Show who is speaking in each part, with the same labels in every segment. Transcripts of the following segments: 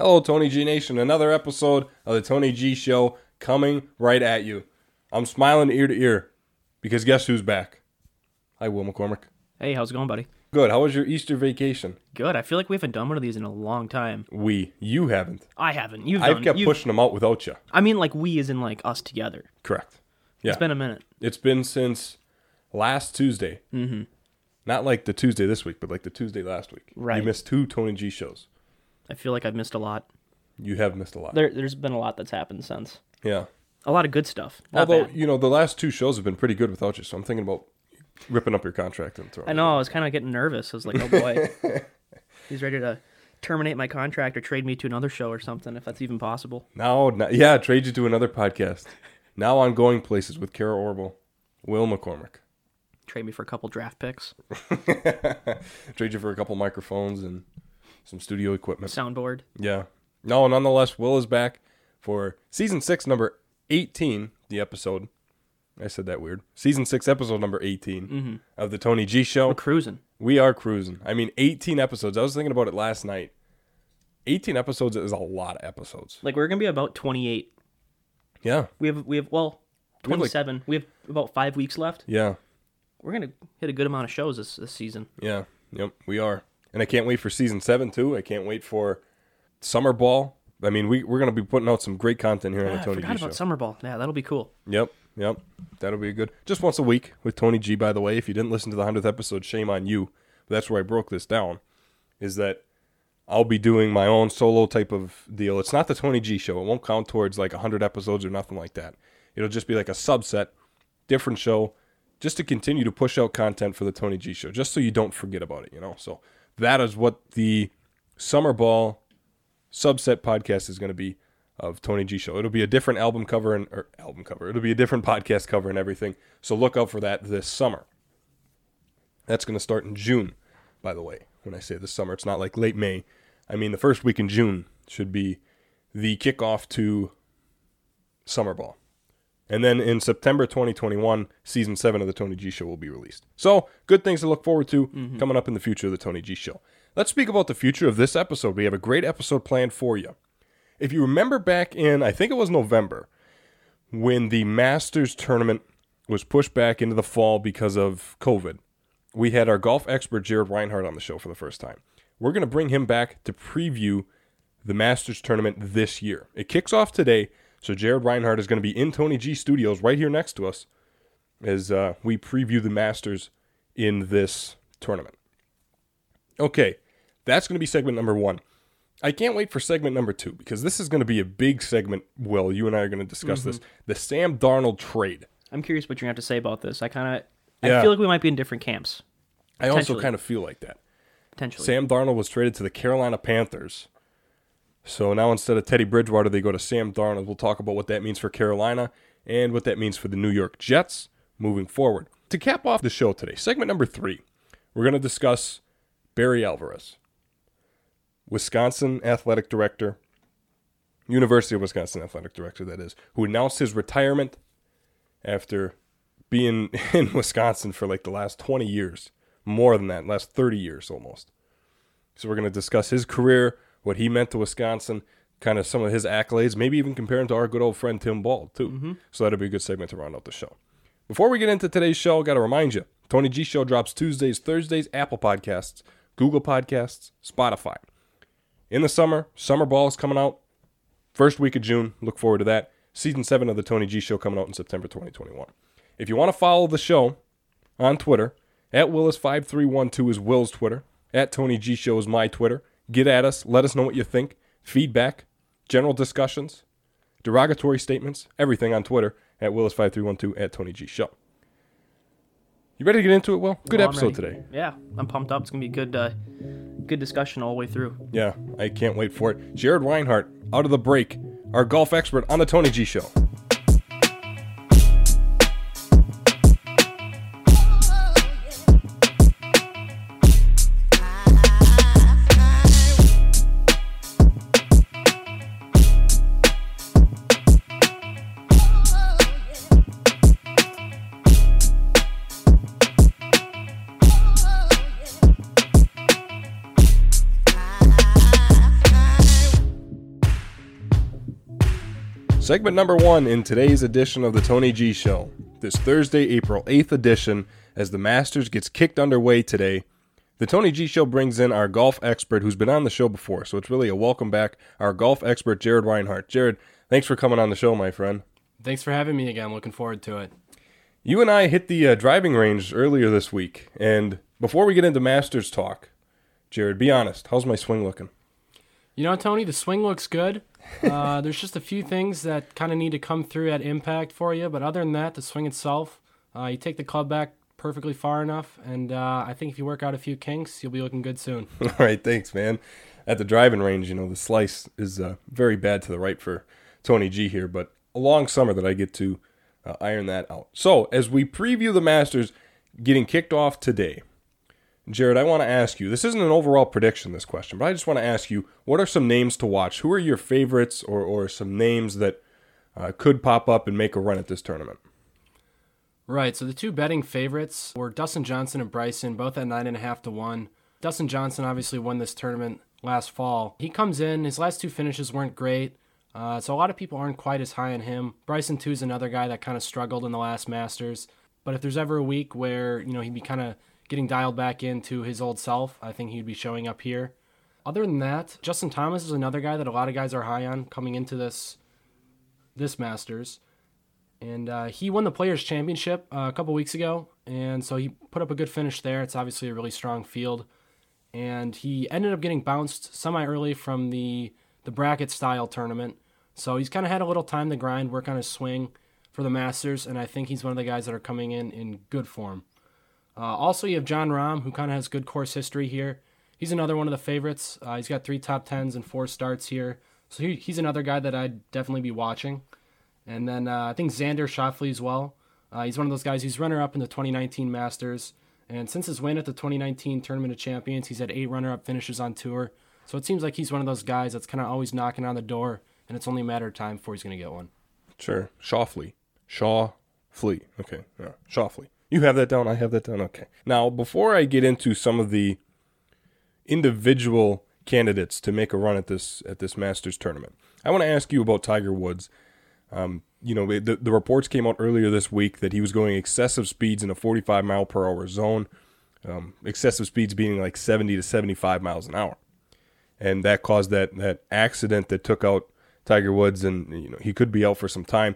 Speaker 1: Hello, Tony G Nation. Another episode of the Tony G Show coming right at you. I'm smiling ear to ear because guess who's back? Hi, Will McCormick.
Speaker 2: Hey, how's it going, buddy?
Speaker 1: Good. How was your Easter vacation?
Speaker 2: Good. I feel like we haven't done one of these in a long time.
Speaker 1: We. You haven't.
Speaker 2: I haven't. You've
Speaker 1: I've
Speaker 2: done.
Speaker 1: kept
Speaker 2: you've-
Speaker 1: pushing them out without you.
Speaker 2: I mean, like we, as in like us together.
Speaker 1: Correct. Yeah.
Speaker 2: It's been a minute.
Speaker 1: It's been since last Tuesday. Mm-hmm. Not like the Tuesday this week, but like the Tuesday last week.
Speaker 2: Right.
Speaker 1: You missed two Tony G shows.
Speaker 2: I feel like I've missed a lot.
Speaker 1: You have missed a lot.
Speaker 2: There, there's been a lot that's happened since.
Speaker 1: yeah.
Speaker 2: A lot of good stuff.
Speaker 1: Although,
Speaker 2: bad.
Speaker 1: you know, the last two shows have been pretty good without you, so I'm thinking about ripping up your contract and throwing
Speaker 2: I know. I was kind of getting nervous. I was like, oh boy, he's ready to terminate my contract or trade me to another show or something, if that's even possible.
Speaker 1: Now, now, yeah, trade you to another podcast. Now on Going Places with Kara Orville, Will McCormick.
Speaker 2: Trade me for a couple draft picks,
Speaker 1: Trade you for a couple microphones and some studio equipment.
Speaker 2: soundboard.
Speaker 1: Yeah. No, nonetheless, Will is back for season six, number 18, the episode. I said that weird. Season six, episode number 18 mm-hmm. of the Tony G Show.
Speaker 2: We're cruising.
Speaker 1: We are cruising. I mean, 18 episodes. I was thinking about it last night. 18 episodes is a lot of episodes.
Speaker 2: Like we're gonna be about 28.
Speaker 1: Yeah.
Speaker 2: We have we have well
Speaker 1: We have, like-
Speaker 2: 27. we have about five weeks left.
Speaker 1: Yeah.
Speaker 2: We're gonna hit a good amount of shows this this season.
Speaker 1: Yeah. Yep. We are. And I can't wait for season seven, too. I can't wait for summer ball. I mean, we, we're going to be putting out some great content here on the
Speaker 2: I
Speaker 1: Tony
Speaker 2: forgot
Speaker 1: G
Speaker 2: about
Speaker 1: Show.
Speaker 2: summer ball. Yeah, that'll be cool.
Speaker 1: Yep, yep. That'll be good. Just once a week with Tony G, by the way. If you didn't listen to the 100th episode, shame on you. But that's where I broke this down. Is that I'll be doing my own solo type of deal. It's not the Tony G show. It won't count towards like 100 episodes or nothing like that. It'll just be like a subset, different show, just to continue to push out content for the Tony G show, just so you don't forget about it, you know? So that is what the Summer Ball subset podcast is going to be of Tony G show. It'll be a different album cover and album cover. It'll be a different podcast cover and everything. So look out for that this summer. That's going to start in June, by the way. When I say this summer, it's not like late May. I mean the first week in June should be the kickoff to Summer Ball. And then in September 2021, season 7 of the Tony G show will be released. So, good things to look forward to mm-hmm. coming up in the future of the Tony G show. Let's speak about the future of this episode. We have a great episode planned for you. If you remember back in, I think it was November, when the Masters tournament was pushed back into the fall because of COVID, we had our golf expert Jared Reinhardt on the show for the first time. We're going to bring him back to preview the Masters tournament this year. It kicks off today, so Jared Reinhardt is going to be in Tony G Studios right here next to us as uh, we preview the Masters in this tournament. Okay, that's going to be segment number one. I can't wait for segment number two because this is going to be a big segment. Will you and I are going to discuss this the Sam Darnold trade.
Speaker 2: I'm curious what you're gonna have to say about this. I kind of,
Speaker 1: Yeah.
Speaker 2: I feel like we might be in different camps
Speaker 1: I also kind of feel like that.
Speaker 2: potentially.
Speaker 1: Sam Darnold was traded to the Carolina Panthers. So now instead of Teddy Bridgewater, they go to Sam Darnold. We'll talk about what that means for Carolina and what that means for the New York Jets moving forward. To cap off the show today, segment number three, we're going to discuss Barry Alvarez, Wisconsin athletic director, University of Wisconsin athletic director, that is, who announced his retirement after being in Wisconsin for like the last 20 years, more than that, last 30 years almost. So we're going to discuss his career, what he meant to Wisconsin, kind of some of his accolades, maybe even compare him to our good old friend Tim Ball too. Mm-hmm. So that'll be a good segment to round out the show. Before we get into today's show, got to remind you, Tony G Show drops Tuesdays, Thursdays, Apple Podcasts, Google Podcasts, Spotify. In the summer, summer ball is coming out. First week of June, look forward to that. Season 7 of the Tony G Show coming out in September 2021. If you want to follow the show on Twitter, at Willis5312 is Will's Twitter. At Tony G Show is my Twitter. Get at us. Let us know what you think. Feedback, general discussions, derogatory statements, everything on Twitter at Willis5312 at Tony G Show. You ready to get into it, Will? Good
Speaker 2: Well,
Speaker 1: episode today.
Speaker 2: Yeah, I'm pumped up. It's gonna be a good, uh, good discussion all the way through.
Speaker 1: Yeah, I can't wait for it. Jared Reinhardt, out of the break, our golf expert on the Tony G Show. Segment number one in today's edition of the Tony G Show. This Thursday, April 8th edition, as the Masters gets kicked underway today. The Tony G Show brings in our golf expert who's been on the show before, so it's really a welcome back. Our golf expert, Jared Reinhardt. Jared, thanks for coming on the show, my friend.
Speaker 3: Thanks for having me again. Looking forward to it.
Speaker 1: You and I hit the uh, driving range earlier this week, and before we get into Masters talk, Jared, be honest. How's my swing looking?
Speaker 3: You know, Tony, the swing looks good. Uh, there's just a few things that kind of need to come through at impact for you, but other than that, the swing itself, uh, you take the club back perfectly far enough, and uh, I think if you work out a few kinks, you'll be looking good soon.
Speaker 1: All right, thanks, man. At the driving range, you know, the slice is uh, very bad to the right for Tony G here, but a long summer that I get to uh, iron that out. So, as we preview the Masters getting kicked off today, Jared, I want to ask you this isn't an overall prediction, this question, but I just want to ask you what are some names to watch? Who are your favorites or, or some names that uh, could pop up and make a run at this tournament?
Speaker 3: Right. So the two betting favorites were Dustin Johnson and Bryson, both at nine and a half to one. Dustin Johnson obviously won this tournament last fall. He comes in, his last two finishes weren't great. Uh, so a lot of people aren't quite as high on him. Bryson too is another guy that kind of struggled in the last Masters. But if there's ever a week where you know he'd be kind of getting dialed back into his old self, I think he'd be showing up here. Other than that, Justin Thomas is another guy that a lot of guys are high on coming into this this Masters, and uh, he won the Players Championship uh, a couple weeks ago, and so he put up a good finish there. It's obviously a really strong field, and he ended up getting bounced semi early from the the bracket style tournament, so he's kind of had a little time to grind, work on his swing for the Masters, and I think he's one of the guys that are coming in in good form. Uh, also, you have Jon Rahm, who kind of has good course history here. He's another one of the favorites. Uh, he's got three top tens and four starts here, so he, he's another guy that I'd definitely be watching. And then uh, I think Xander Schauffele as well. Uh, he's one of those guys who's runner-up in the 2019 Masters, and since his win at the 2019 Tournament of Champions, he's had eight runner-up finishes on tour. So it seems like he's one of those guys that's kind of always knocking on the door, and it's only a matter of time before he's going to get one.
Speaker 1: Sure, Schauffele, Shaw Flea. Okay, yeah, Schauffele. You have that down. I have that down. Okay. Now, before I get into some of the individual candidates to make a run at this at this Masters tournament, I want to ask you about Tiger Woods. Um, you know, the, the reports came out earlier this week that he was going excessive speeds in a 45 mile per hour zone, um, excessive speeds being like 70 to 75 miles an hour, and that caused that that accident that took out Tiger Woods, and you know he could be out for some time.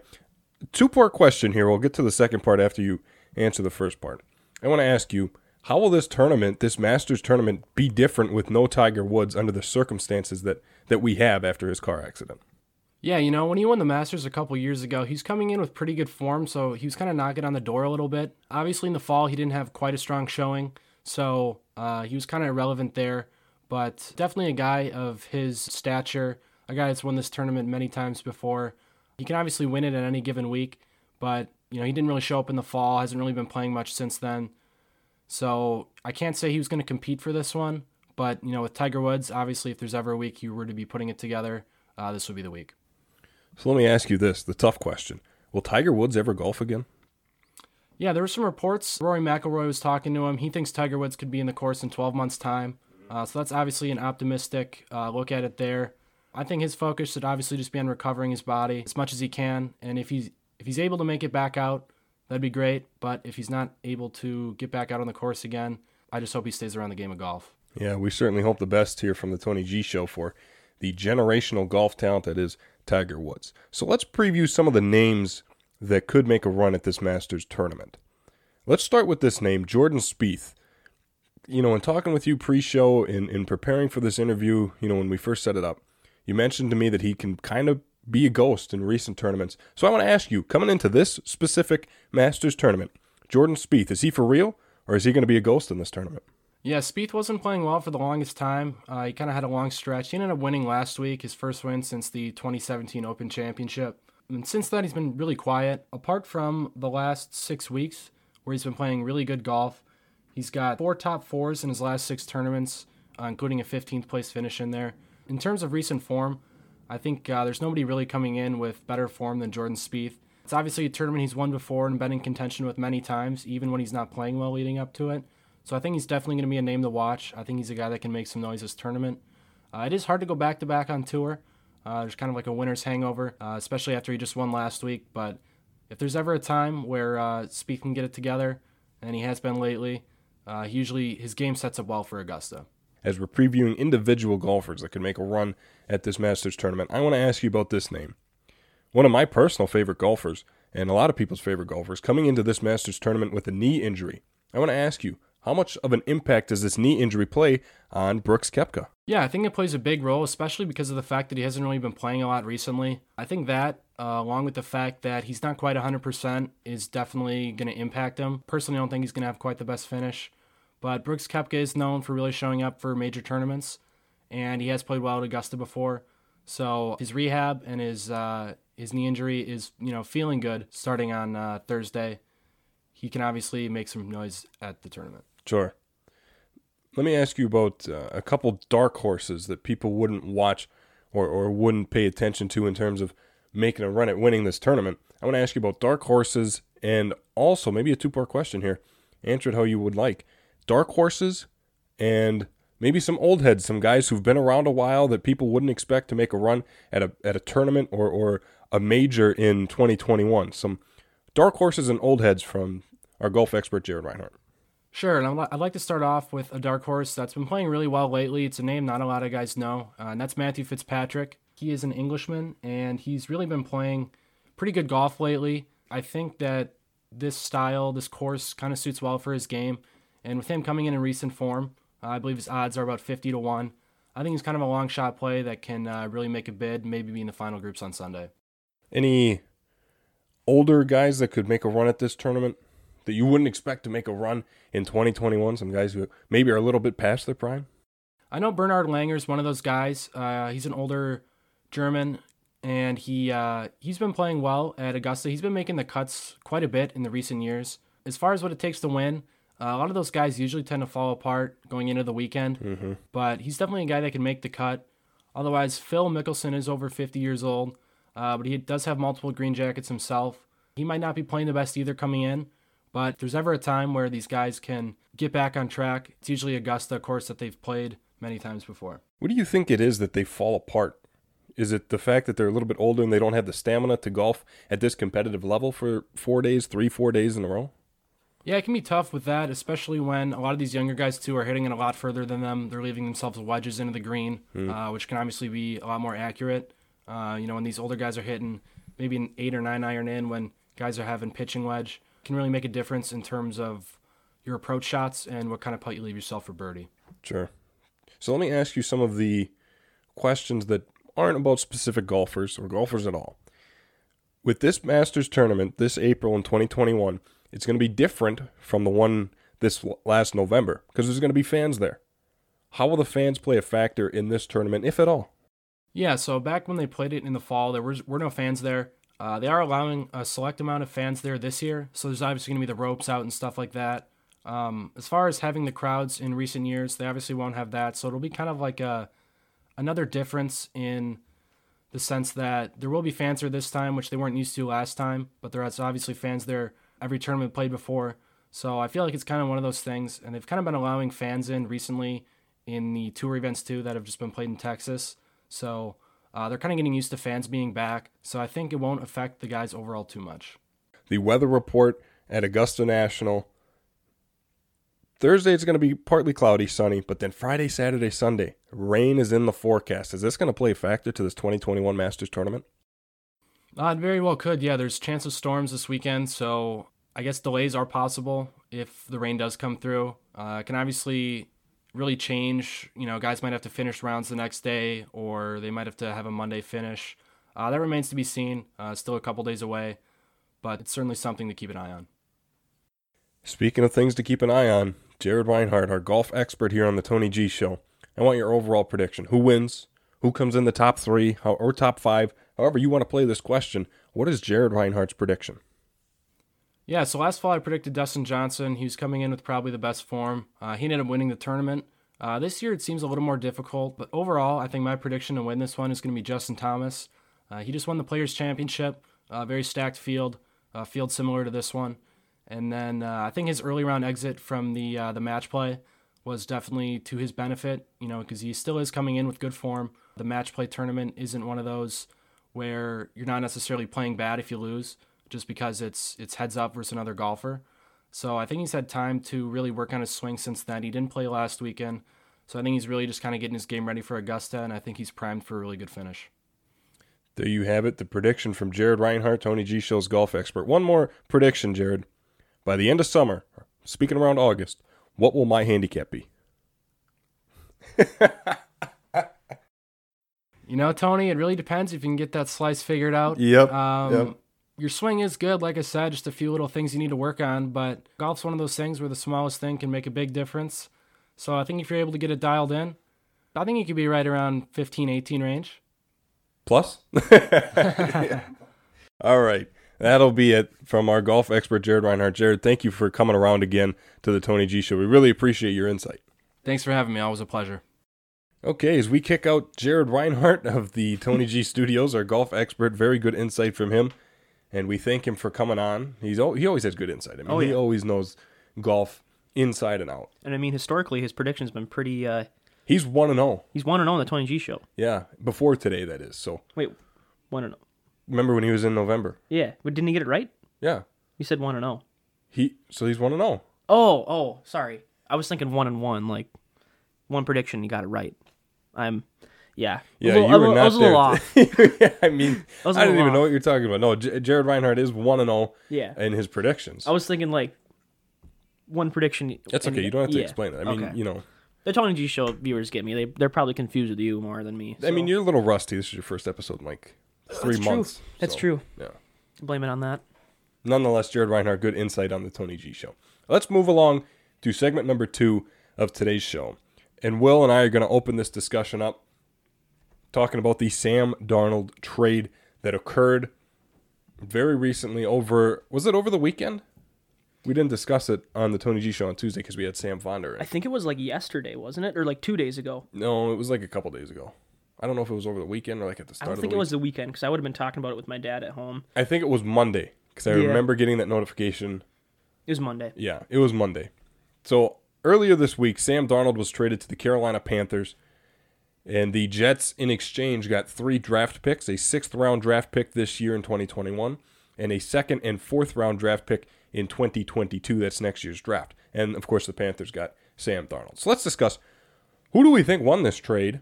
Speaker 1: Two part question here. We'll get to the second part after you answer the first part. I want to ask you, how will this tournament, this Masters tournament, be different with no Tiger Woods under the circumstances that, that we have after his car accident?
Speaker 3: Yeah, you know, when he won the Masters a couple years ago, he's coming in with pretty good form, so he was kind of knocking on the door a little bit. Obviously, in the fall, he didn't have quite a strong showing, so uh, he was kind of irrelevant there, but definitely a guy of his stature, a guy that's won this tournament many times before. He can obviously win it at any given week, but you know, he didn't really show up in the fall, hasn't really been playing much since then. So I can't say he was going to compete for this one, but you know, with Tiger Woods, obviously, if there's ever a week you were to be putting it together, uh, this would be the week.
Speaker 1: So let me ask you this: the tough question: Will Tiger Woods ever golf again?
Speaker 3: Yeah, there were some reports. Rory McIlroy was talking to him. He thinks Tiger Woods could be in the course in 12 months' time. Uh, so that's obviously an optimistic uh, look at it there. I think his focus should obviously just be on recovering his body as much as he can, and if he's if he's able to make it back out, that'd be great. But if he's not able to get back out on the course again, I just hope he stays around the game of golf.
Speaker 1: Yeah, we certainly hope the best here from the Tony G Show for the generational golf talent that is Tiger Woods. So let's preview some of the names that could make a run at this Masters tournament. Let's start with this name, Jordan Spieth. You know, in talking with you pre-show, in, in preparing for this interview, you know, when we first set it up, you mentioned to me that he can kind of be a ghost in recent tournaments. So I want to ask you, coming into this specific Masters tournament, Jordan Spieth, is he for real, or is he going to be a ghost in this tournament?
Speaker 3: Yeah, Spieth wasn't playing well for the longest time. Uh, he kind of had a long stretch. He ended up winning last week, his first win since the 2017 Open Championship. And since then, he's been really quiet. Apart from the last six weeks, where he's been playing really good golf, he's got four top fours in his last six tournaments, uh, including a 15th place finish in there. In terms of recent form, I think uh, there's nobody really coming in with better form than Jordan Spieth. It's obviously a tournament he's won before and been in contention with many times, even when he's not playing well leading up to it. So I think he's definitely going to be a name to watch. I think he's a guy that can make some noise this tournament. Uh, it is hard to go back to back on tour. Uh, there's kind of like a winner's hangover, uh, especially after he just won last week. But if there's ever a time where uh, Spieth can get it together, and he has been lately, uh, usually his game sets up well for Augusta.
Speaker 1: As we're previewing individual golfers that could make a run at this Masters tournament, I want to ask you about this name. One of my personal favorite golfers, and a lot of people's favorite golfers, coming into this Masters tournament with a knee injury. I want to ask you, how much of an impact does this knee injury play on Brooks Koepka?
Speaker 3: Yeah, I think it plays a big role, especially because of the fact that he hasn't really been playing a lot recently. I think that, uh, along with the fact that he's not quite 100%, is definitely going to impact him. Personally, I don't think he's going to have quite the best finish. But Brooks Koepka is known for really showing up for major tournaments, and he has played well at Augusta before. So his rehab and his uh, his knee injury is you know feeling good starting on uh, Thursday. He can obviously make some noise at the tournament.
Speaker 1: Sure. Let me ask you about uh, a couple dark horses that people wouldn't watch or, or wouldn't pay attention to in terms of making a run at winning this tournament. I want to ask you about dark horses and also maybe a two part question here. Answer it how you would like. Dark horses and maybe some old heads, some guys who've been around a while that people wouldn't expect to make a run at a at a tournament or, or a major in 2021. Some dark horses and old heads from our golf expert Jared Reinhardt.
Speaker 3: Sure, and I'd like to start off with a dark horse that's been playing really well lately. It's a name not a lot of guys know, uh, and that's Matthew Fitzpatrick. He is an Englishman, and he's really been playing pretty good golf lately. I think that this style, this course, kind of suits well for his game. And with him coming in in recent form, I believe his odds are about 50 to 1. I think he's kind of a long shot play that can uh, really make a bid, maybe be in the final groups on Sunday.
Speaker 1: Any older guys that could make a run at this tournament? that you wouldn't expect to make a run in 2021? Some guys who maybe are a little bit past their prime?
Speaker 3: I know Bernard Langer is one of those guys. Uh, he's an older German, and he uh, he's been playing well at Augusta. He's been making the cuts quite a bit in the recent years. As far as what it takes to win, uh, a lot of those guys usually tend to fall apart going into the weekend.
Speaker 1: Mm-hmm.
Speaker 3: But he's definitely a guy that can make the cut. Otherwise, Phil Mickelson is over 50 years old, uh, but he does have multiple green jackets himself. He might not be playing the best either coming in, but there's ever a time where these guys can get back on track. It's usually Augusta, of course, that they've played many times before.
Speaker 1: What do you think it is that they fall apart? Is it the fact that they're a little bit older and they don't have the stamina to golf at this competitive level for four days, three, four days in a row?
Speaker 3: Yeah, it can be tough with that, especially when a lot of these younger guys too are hitting it a lot further than them. They're leaving themselves wedges into the green, mm. uh, which can obviously be a lot more accurate. Uh, you know, when these older guys are hitting maybe an eight or nine iron in, when guys are having pitching wedge, can really make a difference in terms of your approach shots and what kind of putt you leave yourself for birdie.
Speaker 1: Sure. So let me ask you some of the questions that aren't about specific golfers or golfers at all. With this Masters tournament this April in 2021, it's going to be different from the one this last November because there's going to be fans there. How will the fans play a factor in this tournament, if at all?
Speaker 3: Yeah, so back when they played it in the fall, there was, were no fans there. Uh, they are allowing a select amount of fans there this year, so there's obviously going to be the ropes out and stuff like that. Um, as far as having the crowds in recent years, they obviously won't have that, so it'll be kind of like a another difference in the sense that there will be fans there this time, which they weren't used to last time, but there's obviously fans there every tournament played before. So I feel like it's kind of one of those things, and they've kind of been allowing fans in recently in the tour events too that have just been played in Texas. So uh, they're kind of getting used to fans being back, so I think it won't affect the guys overall too much.
Speaker 1: The weather report at Augusta National Thursday it's going to be partly cloudy, sunny, but then Friday, Saturday, Sunday, rain is in the forecast. Is this going to play a factor to this 2021 Masters tournament?
Speaker 3: Uh, it very well could. Yeah, there's chance of storms this weekend, so I guess delays are possible if the rain does come through. Uh, can obviously really change. You know, guys might have to finish rounds the next day, or they might have to have a Monday finish. Uh, that remains to be seen. Uh, still a couple days away, but it's certainly something to keep an eye on.
Speaker 1: Speaking of things to keep an eye on, Jared Reinhardt, our golf expert here on the Tony G Show. I want your overall prediction. Who wins? Who comes in the top three or top five? However, you want to play this question. What is Jared Reinhardt's prediction?
Speaker 3: Yeah, so last fall I predicted Dustin Johnson. He was coming in with probably the best form. Uh, he ended up winning the tournament. Uh, this year it seems a little more difficult, but overall, I think my prediction to win this one is going to be Justin Thomas. Uh, he just won the Players' Championship, uh, very stacked field, uh, field similar to this one. And then uh, I think his early round exit from the the match play was definitely to his benefit, you know, because he still is coming in with good form. The match play tournament isn't one of those where you're not necessarily playing bad if you lose, just because it's it's heads up versus another golfer. So I think he's had time to really work on his swing since then. He didn't play last weekend, so I think he's really just kind of getting his game ready for Augusta, and I think he's primed for a really good finish.
Speaker 1: There you have it, the prediction from Jared Reinhardt, Tony G Show's golf expert. One more prediction, Jared. By the end of summer, speaking around August, what will my handicap be?
Speaker 3: You know, Tony, it really depends if you can get that slice figured out.
Speaker 1: Yep,
Speaker 3: Um,
Speaker 1: yep.
Speaker 3: Your swing is good, like I said, just a few little things you need to work on. But golf's one of those things where the smallest thing can make a big difference. So I think if you're able to get it dialed in, I think you could be right around 15, 18 range.
Speaker 1: Plus? All right. That'll be it from our golf expert, Jared Reinhardt. Jared, thank you for coming around again to the Tony G Show. We really appreciate your insight.
Speaker 3: Thanks for having me. Always a pleasure.
Speaker 1: Okay, as we kick out Jared Reinhardt of the Tony G Studios, our golf expert, very good insight from him, and we thank him for coming on. He's he always has good insight. I mean,
Speaker 2: Oh,
Speaker 1: he always knows golf inside and out.
Speaker 2: And I mean, historically, his prediction's been pretty. Uh,
Speaker 1: He's one and zero.
Speaker 2: he's one and zero on the Tony G show.
Speaker 1: Yeah, before today that is. So
Speaker 2: Wait, one and zero.
Speaker 1: remember when he was in November?
Speaker 2: Yeah, but didn't he get it right?
Speaker 1: Yeah,
Speaker 2: he said one and zero.
Speaker 1: he so he's one and zero.
Speaker 2: Oh, oh, sorry. I was thinking one and one, like one prediction. You got it right. I'm, yeah.
Speaker 1: Yeah,
Speaker 2: little-
Speaker 1: you
Speaker 2: I
Speaker 1: were not
Speaker 2: I was a
Speaker 1: there.
Speaker 2: off.
Speaker 1: yeah, I mean,
Speaker 2: I
Speaker 1: I didn't even know what you're talking about. No, J- Jared Reinhardt is one and zero
Speaker 2: Yeah.
Speaker 1: in his predictions.
Speaker 2: I was thinking like one prediction.
Speaker 1: That's okay. You don't have to
Speaker 2: yeah,
Speaker 1: explain it. I mean,
Speaker 2: okay.
Speaker 1: you know,
Speaker 2: the Tony G show viewers get me. They they're probably confused with you more than me.
Speaker 1: I mean, you're a little rusty. This is your first episode in like three
Speaker 2: That's true.
Speaker 1: months.
Speaker 2: That's
Speaker 1: so,
Speaker 2: true.
Speaker 1: Yeah.
Speaker 2: Blame it on that.
Speaker 1: Nonetheless, Jared Reinhardt, good insight on the Tony G show. Let's move along to segment number two of today's show. And Will and I are going to open this discussion up talking about the Sam Darnold trade that occurred very recently over, was it over the weekend? We didn't discuss it on the Tony G show on Tuesday because we had Sam Fonder.
Speaker 2: I think it was like yesterday, wasn't it, or like two days ago?
Speaker 1: No, it was like a couple days ago. I don't know if it was over the weekend or like at the
Speaker 2: I
Speaker 1: start
Speaker 2: don't
Speaker 1: of
Speaker 2: think it was the weekend because I would have been talking about it with my dad at home.
Speaker 1: I think it was Monday because I
Speaker 2: Yeah.
Speaker 1: remember getting that notification
Speaker 2: It was Monday.
Speaker 1: Yeah, it was Monday. So earlier this week, Sam Darnold was traded to the Carolina Panthers, and the Jets, in exchange, got three draft picks a sixth round draft pick this year in 2021, and a second and fourth round draft pick in 2022. That's next year's draft. And of course, the Panthers got Sam Darnold. So let's discuss who do we think won this trade.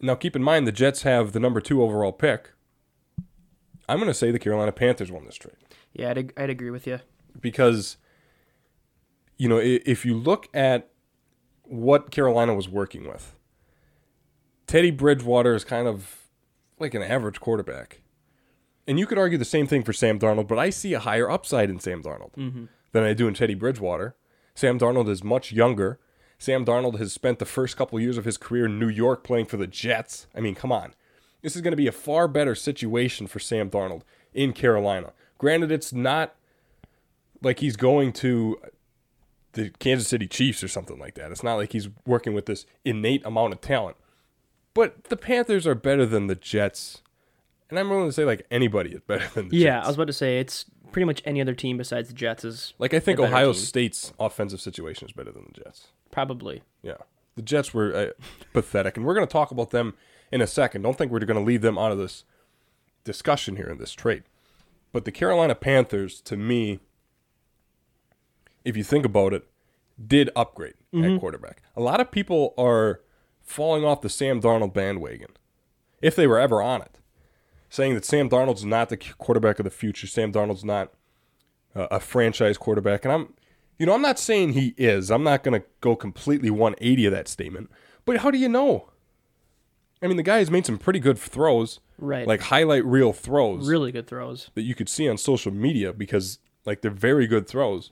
Speaker 1: Now, keep in mind, the Jets have the number two overall pick. I'm going to say the Carolina Panthers won this trade
Speaker 2: Yeah, I'd, I'd agree with you.
Speaker 1: because you know if you look at what Carolina was working with, Teddy Bridgewater is kind of like an average quarterback, and you could argue the same thing for Sam Darnold, but I see a higher upside in Sam Darnold mm-hmm. than I do in Teddy Bridgewater. Sam Darnold is much younger. Sam Darnold has spent the first couple years of his career in New York playing for the Jets. I mean, come on. This is going to be a far better situation for Sam Darnold in Carolina. Granted, it's not like he's going to the Kansas City Chiefs or something like that. It's not like he's working with this innate amount of talent. But the Panthers are better than the Jets. And I'm willing to say like anybody is better than the Jets.
Speaker 2: Yeah,
Speaker 1: Jets.
Speaker 2: I was about to say it's pretty much any other team besides the Jets is
Speaker 1: like I think Ohio
Speaker 2: team.
Speaker 1: State's offensive situation is better than the Jets.
Speaker 2: probably.
Speaker 1: Yeah. The Jets were uh, pathetic and we're going to talk about them in a second. Don't think we're going to leave them out of this discussion here in this trade. But the Carolina Panthers to me if you think about it, did upgrade at quarterback. A lot of people are falling off the Sam Darnold bandwagon, if they were ever on it, saying that Sam Darnold's not the quarterback of the future. Sam Darnold's not uh, a franchise quarterback, and I'm, you know, I'm not saying he is. I'm not going to go completely 180 of that statement. But how do you know? I mean, the guy has made some pretty good throws,
Speaker 2: Right.
Speaker 1: like highlight reel throws
Speaker 2: Really good throws.
Speaker 1: that you could see on social media because like they're very good throws.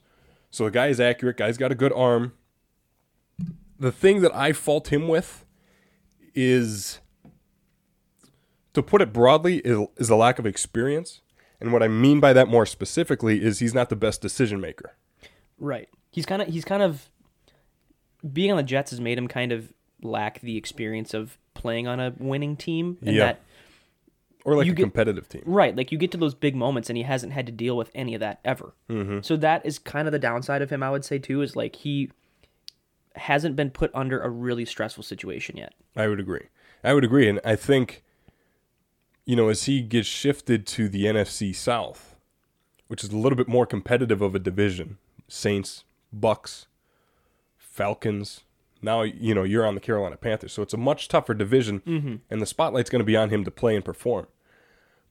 Speaker 1: So the guy is accurate. Guy's got a good arm. The thing that I fault him with is, to put it broadly, is, is a lack of experience. And what I mean by that more specifically is he's not the best decision maker.
Speaker 2: Right. He's kind of he's kind of being on the Jets has made him kind of lack the experience of playing on a winning team and
Speaker 1: Yeah.
Speaker 2: that
Speaker 1: Or like a
Speaker 2: get-
Speaker 1: competitive team.
Speaker 2: right like you get to those big moments and he hasn't had to deal with any of that ever
Speaker 1: Mm-hmm.
Speaker 2: so that is kind of the downside of him i would say too is like he hasn't been put under a really stressful situation yet
Speaker 1: I would agree. I would agree, and I think, you know, as he gets shifted to the NFC South, which is a little bit more competitive of a division, Saints, Bucks, Falcons. Now you know you're on the Carolina Panthers, so it's a much tougher division, mm-hmm. and the spotlight's going to be on him to play and perform.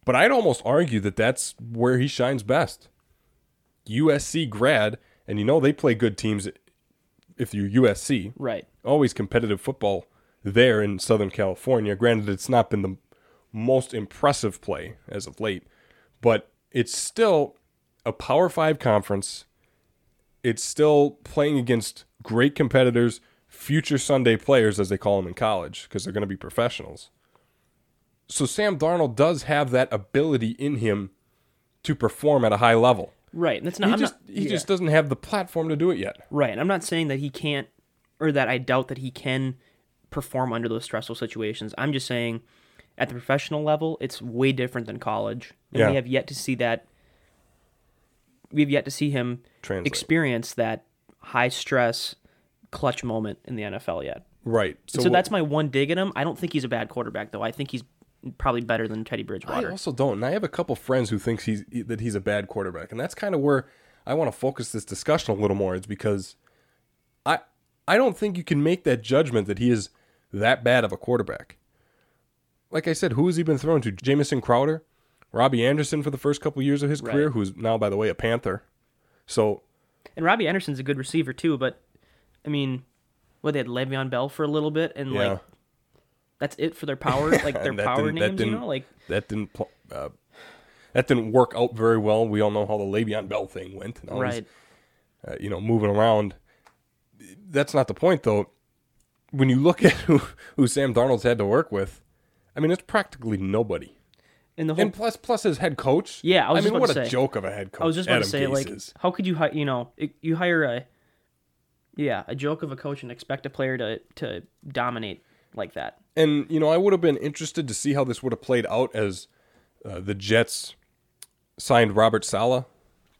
Speaker 1: But I'd almost argue that that's where he shines best. USC grad, and you know they play good teams if you're USC.
Speaker 2: Right.
Speaker 1: Always competitive football there in Southern California. Granted, it's not been the most impressive play as of late, but it's still a Power Five conference. It's still playing against great competitors, future Sunday players, as they call them in college, because they're going to be professionals. So Sam Darnold does have that ability in him to perform at a high level.
Speaker 2: Right. And that's not.
Speaker 1: He
Speaker 2: I'm
Speaker 1: just
Speaker 2: not,
Speaker 1: he
Speaker 2: yeah.
Speaker 1: just doesn't have the platform to do it yet.
Speaker 2: Right. And I'm not saying that he can't, or that I doubt that he can perform under those stressful situations. I'm just saying at the professional level, it's way different than college. And
Speaker 1: Yeah.
Speaker 2: we have yet to see that. We have yet to see him
Speaker 1: Translate.
Speaker 2: experience that high stress clutch moment in the NFL yet.
Speaker 1: Right.
Speaker 2: So,
Speaker 1: what-
Speaker 2: that's my one dig at him. I don't think he's a bad quarterback, though. I think he's probably better than Teddy Bridgewater.
Speaker 1: I also don't. And I have a couple friends who thinks he's that he's a bad quarterback, and that's kind of where I want to focus this discussion a little more. Is because I I don't think you can make that judgment that he is that bad of a quarterback. Like I said, who has he been thrown to? Jamison Crowder, Robbie Anderson for the first couple years of his
Speaker 2: Right.
Speaker 1: career, who's now, by the way, a Panther. So
Speaker 2: And Robbie Anderson's a good receiver too, but I mean, what they had Le'Veon Bell for a little bit, and
Speaker 1: yeah,
Speaker 2: like that's it for their power, like their power names. You know, like
Speaker 1: that didn't pl- uh, that didn't work out very well. We all know how the Le'Veon Bell thing went. He's
Speaker 2: right,
Speaker 1: uh, you know, moving around. That's not the point, though. When you look at who, who Sam Darnold's had to work with, I mean, it's practically nobody.
Speaker 2: and the whole.
Speaker 1: And plus, plus his head coach.
Speaker 2: Yeah, I was
Speaker 1: I
Speaker 2: just
Speaker 1: mean, what
Speaker 2: to
Speaker 1: a
Speaker 2: say.
Speaker 1: joke of a head coach.
Speaker 2: I was just about
Speaker 1: Adam
Speaker 2: to say, like,
Speaker 1: is.
Speaker 2: how could you, hi- you know, it, you hire a, yeah, a joke of a coach and expect a player to to dominate like that.
Speaker 1: And you know, I would have been interested to see how this would have played out as uh, the Jets signed Robert Saleh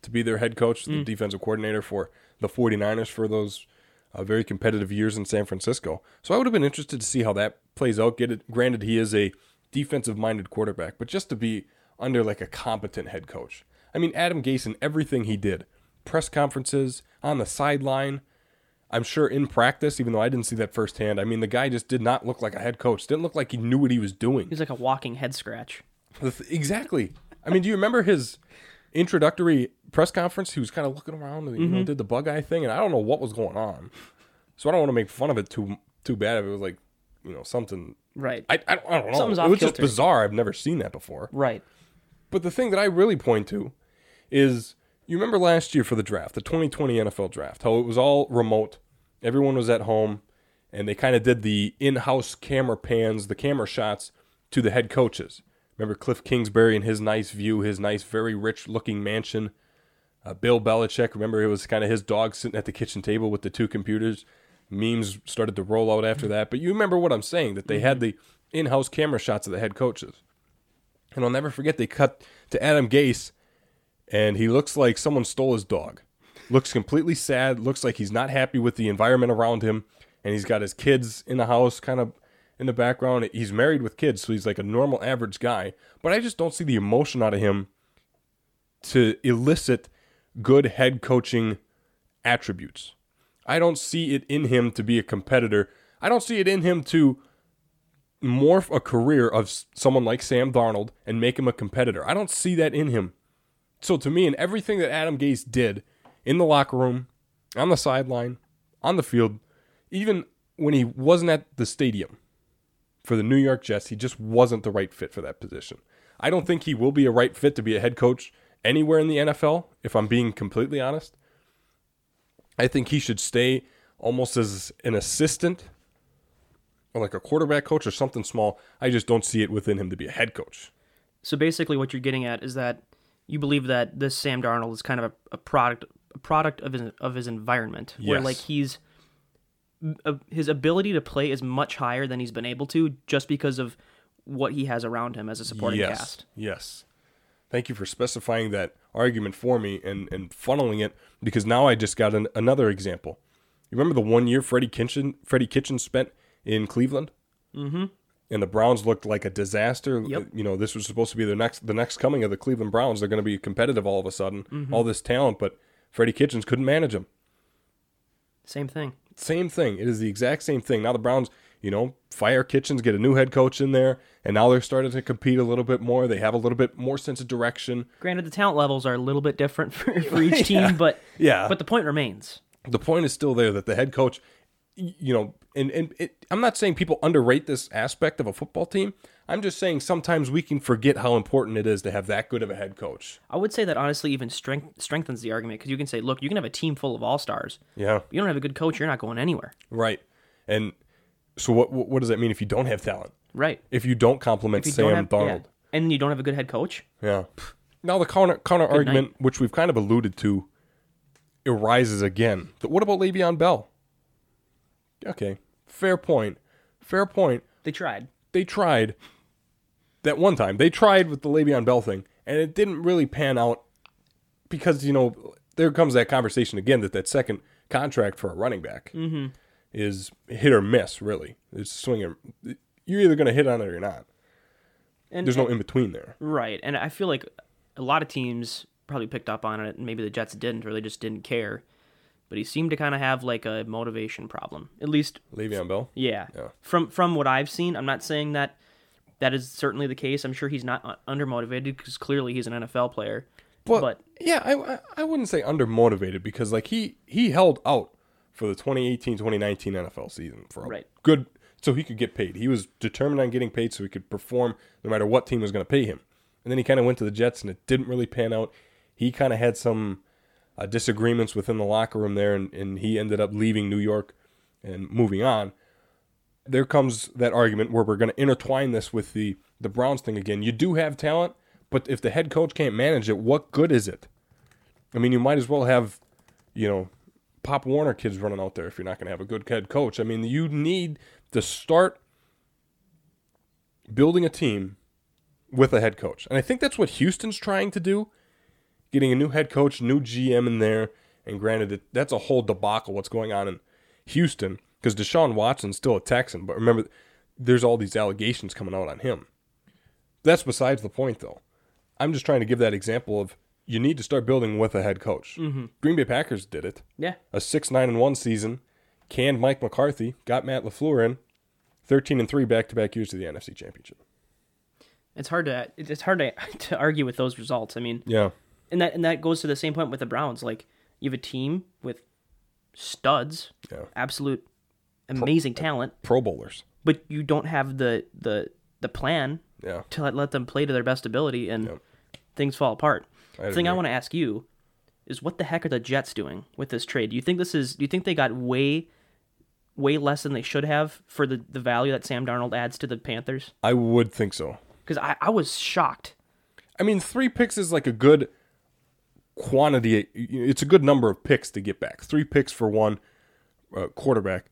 Speaker 1: to be their head coach, the defensive coordinator for the 49ers for those uh, very competitive years in San Francisco. So I would have been interested to see how that plays out. Get it? Granted, he is a defensive-minded quarterback, but just to be under like a competent head coach. I mean, Adam Gase and everything he did, press conferences on the sideline. I'm sure in practice, even though I didn't see that firsthand, I mean, the guy just did not look like a head coach. Didn't look like he knew what he was doing.
Speaker 2: He's like a walking head scratch.
Speaker 1: Exactly. I mean, do you remember his introductory press conference? He was kind of looking around, and, you know, mm-hmm. did the bug eye thing, and I don't know what was going on. So I don't want to make fun of it too too bad if it was like, you know, something.
Speaker 2: Right.
Speaker 1: I, I, don't- I don't know.
Speaker 2: Something's
Speaker 1: it was just bizarre. I've never seen that before.
Speaker 2: right.
Speaker 1: But the thing that I really point to is you remember last year for the draft, the 2020 NFL draft, how it was all remote. Everyone was at home, and they kind of did the in house camera pans, the camera shots to the head coaches. Remember Cliff Kingsbury and his nice view, his nice, very rich looking mansion. Uh, Bill Belichick, remember it was kind of his dog sitting at the kitchen table with the two computers. Memes started to roll out after that. But you remember what I'm saying, that they had the in house camera shots of the head coaches. And I'll never forget they cut to Adam Gase, and he looks like someone stole his dog. Looks completely sad. Looks like he's not happy with the environment around him, and he's got his kids in the house, kind of in the background. He's married with kids, so he's like a normal, average guy. But I just don't see the emotion out of him to elicit good head coaching attributes. I don't see it in him to be a competitor. I don't see it in him to morph a career of someone like Sam Darnold and make him a competitor. I don't see that in him. So to me, in everything that Adam Gase did in the locker room, on the sideline, on the field, even when he wasn't at the stadium for the New York Jets, he just wasn't the right fit for that position. I don't think he will be a right fit to be a head coach anywhere in the NFL, if I'm being completely honest. I think he should stay almost as an assistant or like a quarterback coach or something small. I just don't see it within him to be a head coach.
Speaker 2: So basically, what you're getting at is that you believe that this Sam Darnold is kind of a, a product, a product of his of his environment, where like he's uh, his ability to play is much higher than he's been able to just because of what he has around him as a supporting
Speaker 1: yes.
Speaker 2: cast.
Speaker 1: Yes. Thank you for specifying that argument for me and, and funneling it because now I just got an, another example. You remember the one year Freddie Kitchen Freddie Kitchen spent in Cleveland? Mm-hmm. And the Browns looked like a disaster.
Speaker 2: Yep.
Speaker 1: You know, this was supposed to be the next the next coming of the Cleveland Browns. They're going to be competitive all of a sudden.
Speaker 2: Mm-hmm.
Speaker 1: All this talent, but Freddie Kitchens couldn't manage them.
Speaker 2: Same thing.
Speaker 1: Same thing. It is the exact same thing. Now the Browns, you know, fire Kitchens, get a new head coach in there, and now they're starting to compete a little bit more. They have a little bit more sense of direction.
Speaker 2: Granted, the talent levels are a little bit different for, for each team,
Speaker 1: Yeah.
Speaker 2: but
Speaker 1: Yeah.
Speaker 2: but the point remains.
Speaker 1: the point is still there that the head coach, you know, and, and it, I'm not saying people underrate this aspect of a football team. I'm just saying sometimes we can forget how important it is to have that good of a head coach.
Speaker 2: I would say that honestly even strength, strengthens the argument because you can say, look, you can have a team full of all stars.
Speaker 1: Yeah.
Speaker 2: You don't have a good coach, you're not going anywhere.
Speaker 1: Right. And so what what does that mean if you don't have talent?
Speaker 2: Right.
Speaker 1: If you don't compliment
Speaker 2: you
Speaker 1: Sam
Speaker 2: don't
Speaker 1: Darnold?
Speaker 2: yeah. and you don't have a good head coach.
Speaker 1: Yeah. Now the counter counter argument, which we've kind of alluded to, arises again. But what about Le'Veon Bell? Okay, fair point. Fair point.
Speaker 2: They tried.
Speaker 1: They tried that one time. They tried with the Le'Veon Bell thing, and it didn't really pan out because you know there comes that conversation again that that second contract for a running back mm-hmm. is hit or miss. Really, it's swinging. You're either going to hit on it or you're not.
Speaker 2: And,
Speaker 1: There's no in between there.
Speaker 2: Right. And I feel like a lot of teams probably picked up on it, and maybe the Jets didn't, or they just didn't care. But he seemed to kind of have like a motivation problem. At least,
Speaker 1: Le'Veon Bell.
Speaker 2: yeah.
Speaker 1: Yeah.
Speaker 2: From from what I've seen, I'm not saying that that is certainly the case. I'm sure he's not uh, undermotivated because clearly he's an NFL player.
Speaker 1: But,
Speaker 2: But-
Speaker 1: yeah, I, I I wouldn't say undermotivated because like he he held out for the 2018-2019 NFL season for a
Speaker 2: Right.
Speaker 1: good so he could get paid. He was determined on getting paid so he could perform no matter what team was going to pay him. And then he kind of went to the Jets and it didn't really pan out. He kind of had some uh, disagreements within the locker room there and, and he ended up leaving New York and moving on. There comes that argument where we're going to intertwine this with the the Browns thing again. You do have talent, but if the head coach can't manage it, what good is it? I mean, you might as well have, you know, Pop Warner kids running out there if you're not going to have a good head coach. I mean, you need to start building a team with a head coach. And I think that's what Houston's trying to do, getting a new head coach, new GM in there. And granted, that's a whole debacle what's going on in Houston because Deshaun Watson's still a Texan. But remember, there's all these allegations coming out on him. That's besides the point, though. I'm just trying to give that example of you need to start building with a head coach. Mm-hmm. Green Bay Packers did it.
Speaker 2: Yeah.
Speaker 1: A six nine and one season, canned Mike McCarthy, got Matt Lafleur in, thirteen and three back to back years to the NFC Championship.
Speaker 2: It's hard to it's hard to, to argue with those results. I mean,
Speaker 1: Yeah,
Speaker 2: and that and that goes to the same point with the Browns. Like you have a team with studs,
Speaker 1: Yeah.
Speaker 2: absolute amazing uh, talent,
Speaker 1: Pro Bowlers.
Speaker 2: but you don't have the the the plan
Speaker 1: Yeah,
Speaker 2: to let, let them play to their best ability, and
Speaker 1: Yep.
Speaker 2: things fall apart. The thing I want to ask you is, what the heck are the Jets doing with this trade? Do you think this is? Do you think they got way way less than they should have for the the value that Sam Darnold adds to the Panthers?
Speaker 1: I would think so.
Speaker 2: Because I, I was shocked.
Speaker 1: I mean, three picks is like a good quantity. It's a good number of picks to get back. Three picks for one uh, quarterback.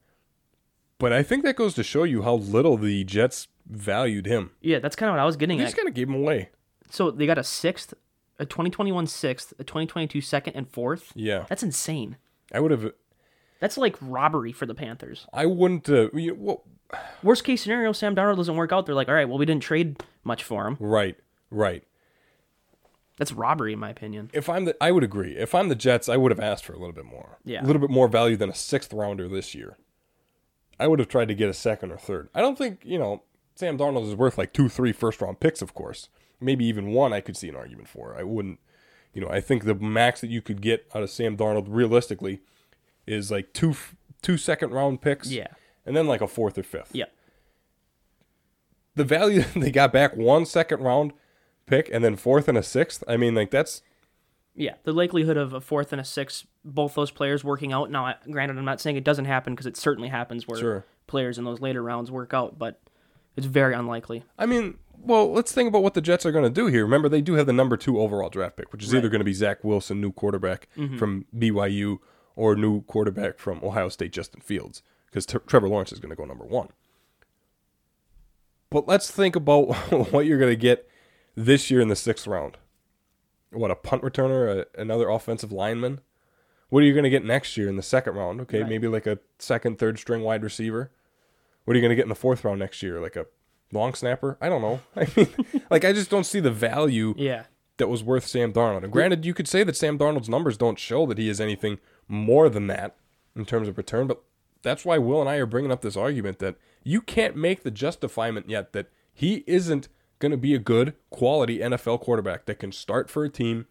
Speaker 1: But I think that goes to show you how little the Jets valued him.
Speaker 2: Yeah, that's kind of what I was getting
Speaker 1: They
Speaker 2: at.
Speaker 1: just kind of gave him away.
Speaker 2: So they got a sixth, a 2021 sixth, a 2022 second, and fourth.
Speaker 1: Yeah,
Speaker 2: That's insane.
Speaker 1: I would have.
Speaker 2: That's like robbery for the Panthers.
Speaker 1: I wouldn't. Uh, you well,
Speaker 2: Worst case scenario, Sam Darnold doesn't work out. They're like, all right, well, we didn't trade much for him.
Speaker 1: right, right.
Speaker 2: That's robbery, in my opinion.
Speaker 1: If I'm the, I would agree. If I'm the Jets, I would have asked for a little bit more.
Speaker 2: Yeah.
Speaker 1: a little bit more value than a sixth rounder this year. I would have tried to get a second or third. I don't think you know Sam Darnold is worth like two, three first round picks. Of course, maybe even one. I could see an argument for. I wouldn't. You know, I think the max that you could get out of Sam Darnold realistically is like two, two second round picks.
Speaker 2: Yeah.
Speaker 1: and then like a fourth or fifth.
Speaker 2: Yeah.
Speaker 1: The value they got back one second round pick and then fourth and a sixth. I mean, like that's
Speaker 2: Yeah. The likelihood of a fourth and a sixth, both those players working out. Now, granted, I'm not saying it doesn't happen because it certainly happens where
Speaker 1: Sure.
Speaker 2: players in those later rounds work out, but it's very unlikely.
Speaker 1: I mean, well, let's think about what the Jets are going to do here. Remember, they do have the number two overall draft pick, which is either going to be Zach Wilson, new quarterback mm-hmm. from BYU, or new quarterback from Ohio State, Justin Fields, because Trevor Lawrence is going to go number one. But let's think about what you're going to get this year in the sixth round. What, a punt returner, a, another offensive lineman? What are you going to get next year in the second round? Okay,
Speaker 2: Right.
Speaker 1: maybe like a second, third string wide receiver. What are you going to get in the fourth round next year? Like a long snapper. I don't know. I mean, like I just don't see the value
Speaker 2: Yeah.
Speaker 1: that was worth Sam Darnold. And granted, you could say that Sam Darnold's numbers don't show that he is anything more than that in terms of return, but that's why Will and I are bringing up this argument that you can't make the justifiement yet that he isn't going to be a good quality NFL quarterback that can start for a team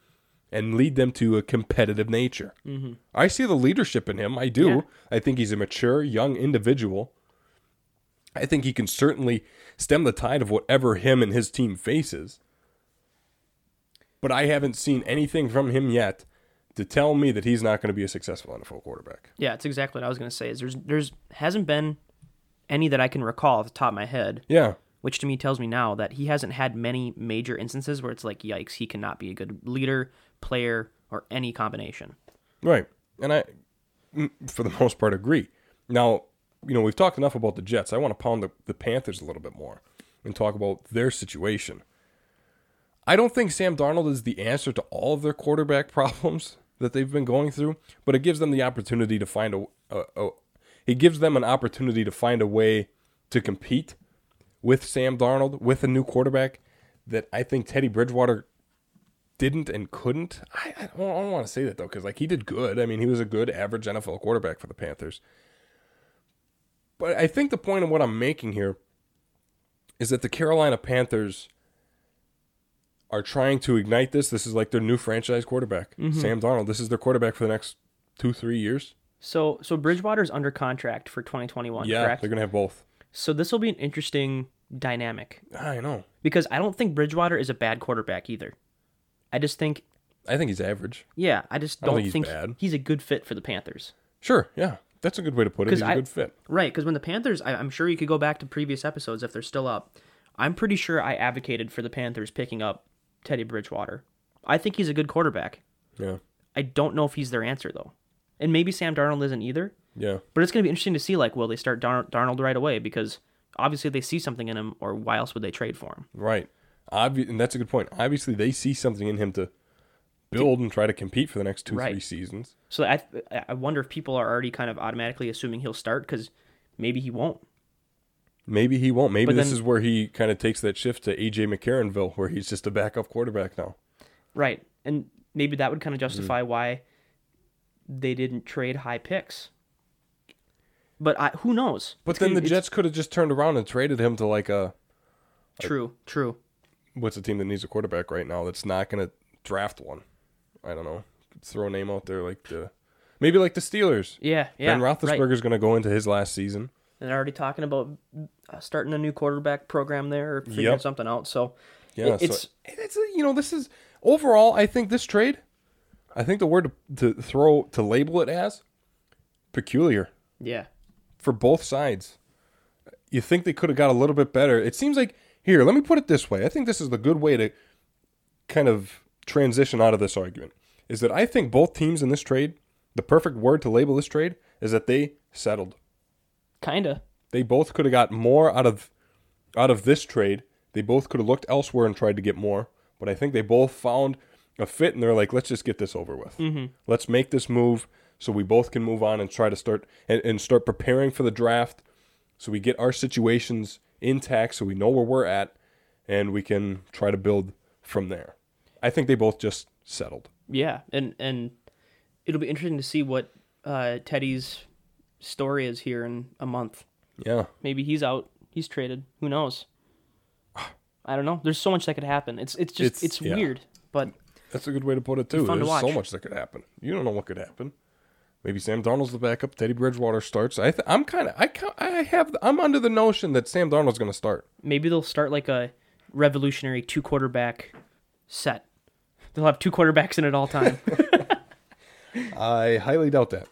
Speaker 1: and lead them to a competitive nature. Mm-hmm. I see the leadership in him. I do.
Speaker 2: Yeah.
Speaker 1: I think he's a mature, young individual. I think he can certainly stem the tide of whatever him and his team faces. But I haven't seen anything from him yet to tell me that he's not going to be a successful NFL quarterback.
Speaker 2: Yeah, it's exactly what I was gonna say. Is there's there's hasn't been any that I can recall off the top of my head,
Speaker 1: Yeah.
Speaker 2: Which to me tells me now that he hasn't had many major instances where it's like, yikes, he cannot be a good leader, player, or any combination.
Speaker 1: Right. And I, for the most part, agree. Now, you know, we've talked enough about the Jets. I want to pound the, the Panthers a little bit more and talk about their situation. I don't think Sam Darnold is the answer to all of their quarterback problems that they've been going through, but it gives them the opportunity to find a, a, a it gives them an opportunity to find a way to compete with Sam Darnold, with a new quarterback that I think Teddy Bridgewater didn't and couldn't. I, I don't, don't want to say that though, because like he did good. I mean, he was a good average NFL quarterback for the Panthers. But I think the point of what I'm making here is that the Carolina Panthers are trying to ignite this. This is like their new franchise quarterback, mm-hmm. Sam Darnold. This is their quarterback for the next two, three years.
Speaker 2: So so Bridgewater's under contract for 2021,
Speaker 1: yeah,
Speaker 2: correct?
Speaker 1: they're gonna have both.
Speaker 2: So this will be an interesting dynamic
Speaker 1: I know.
Speaker 2: because I don't think Bridgewater is a bad quarterback either. I just think,
Speaker 1: I think he's average.
Speaker 2: yeah, I just
Speaker 1: I don't
Speaker 2: don't,
Speaker 1: think he's
Speaker 2: think,
Speaker 1: bad.
Speaker 2: he's a good fit for the Panthers.
Speaker 1: Sure, yeah, that's a good way to put it. He's a
Speaker 2: I-
Speaker 1: good fit.
Speaker 2: Right, because when the Panthers, I, I'm sure you could go back to previous episodes if they're still up. I'm pretty sure I advocated for the Panthers picking up Teddy Bridgewater. I think he's a good quarterback.
Speaker 1: Yeah,
Speaker 2: I don't know if he's their answer though, and maybe Sam Darnold isn't either.
Speaker 1: Yeah.
Speaker 2: But it's going to be interesting to see like will they start Dar- Darnold right away because obviously they see something in him, or why else would they trade for him?
Speaker 1: Right. Obvi- and that's a good point. Obviously, they see something in him to build and try to compete for the next two,
Speaker 2: Right.
Speaker 1: three seasons.
Speaker 2: So I I wonder if people are already kind of automatically assuming he'll start because maybe he won't.
Speaker 1: Maybe he won't. Maybe
Speaker 2: But
Speaker 1: this
Speaker 2: then-
Speaker 1: is where he kind of takes that shift to AJ McCarronville, where he's just a backup quarterback now.
Speaker 2: Right. And maybe that would kind of
Speaker 1: Mm.
Speaker 2: justify why they didn't trade high picks. But I, who knows?
Speaker 1: But then the
Speaker 2: it's-
Speaker 1: Jets could have just turned around and traded him to like a
Speaker 2: True, true.
Speaker 1: what's a team that needs a quarterback right now that's not going to draft one. I don't know. Throw a name out there like the maybe like the Steelers.
Speaker 2: Yeah, yeah.
Speaker 1: ben
Speaker 2: right.
Speaker 1: Roethlisberger's going to go into his last season.
Speaker 2: And they're already talking about uh, starting a new quarterback program there or figuring
Speaker 1: Yep.
Speaker 2: something out. So
Speaker 1: Yeah,
Speaker 2: it- it's
Speaker 1: so it's you know this is overall. I think this trade, I think the word to, to throw to label it as peculiar
Speaker 2: yeah,
Speaker 1: for both sides. You think they could have got a little bit better? It seems like here. Let me put it this way. I think this is the good way to kind of transition out of this argument. Is that I think both teams in this trade, the perfect word to label this trade is that they settled.
Speaker 2: kinda.
Speaker 1: They both could have got more out of out of this trade. They both could have looked elsewhere and tried to get more, but I think they both found a fit and they're like, let's just get this over with. Mm-hmm. Let's make this move so we both can move on and try to start and, and start preparing for the draft, so we get our situations intact, so we know where we're at, and we can try to build from there. I think they both just settled.
Speaker 2: Yeah, and and it'll be interesting to see what uh, Teddy's story is here in a month.
Speaker 1: Yeah,
Speaker 2: Maybe he's out. He's traded. Who knows? I don't know. There's so much that could happen. It's it's just
Speaker 1: It's-
Speaker 2: it's,
Speaker 1: yeah.
Speaker 2: weird, but
Speaker 1: That's a good way to put it too. There's so much that could happen. You don't know what could happen. Maybe Sam Darnold's the backup. Teddy Bridgewater starts. I th- I'm kind of I I have I'm under the notion that Sam Darnold's going to start.
Speaker 2: maybe they'll start like a revolutionary two quarterback set. They'll have two quarterbacks in at all time.
Speaker 1: I highly doubt that.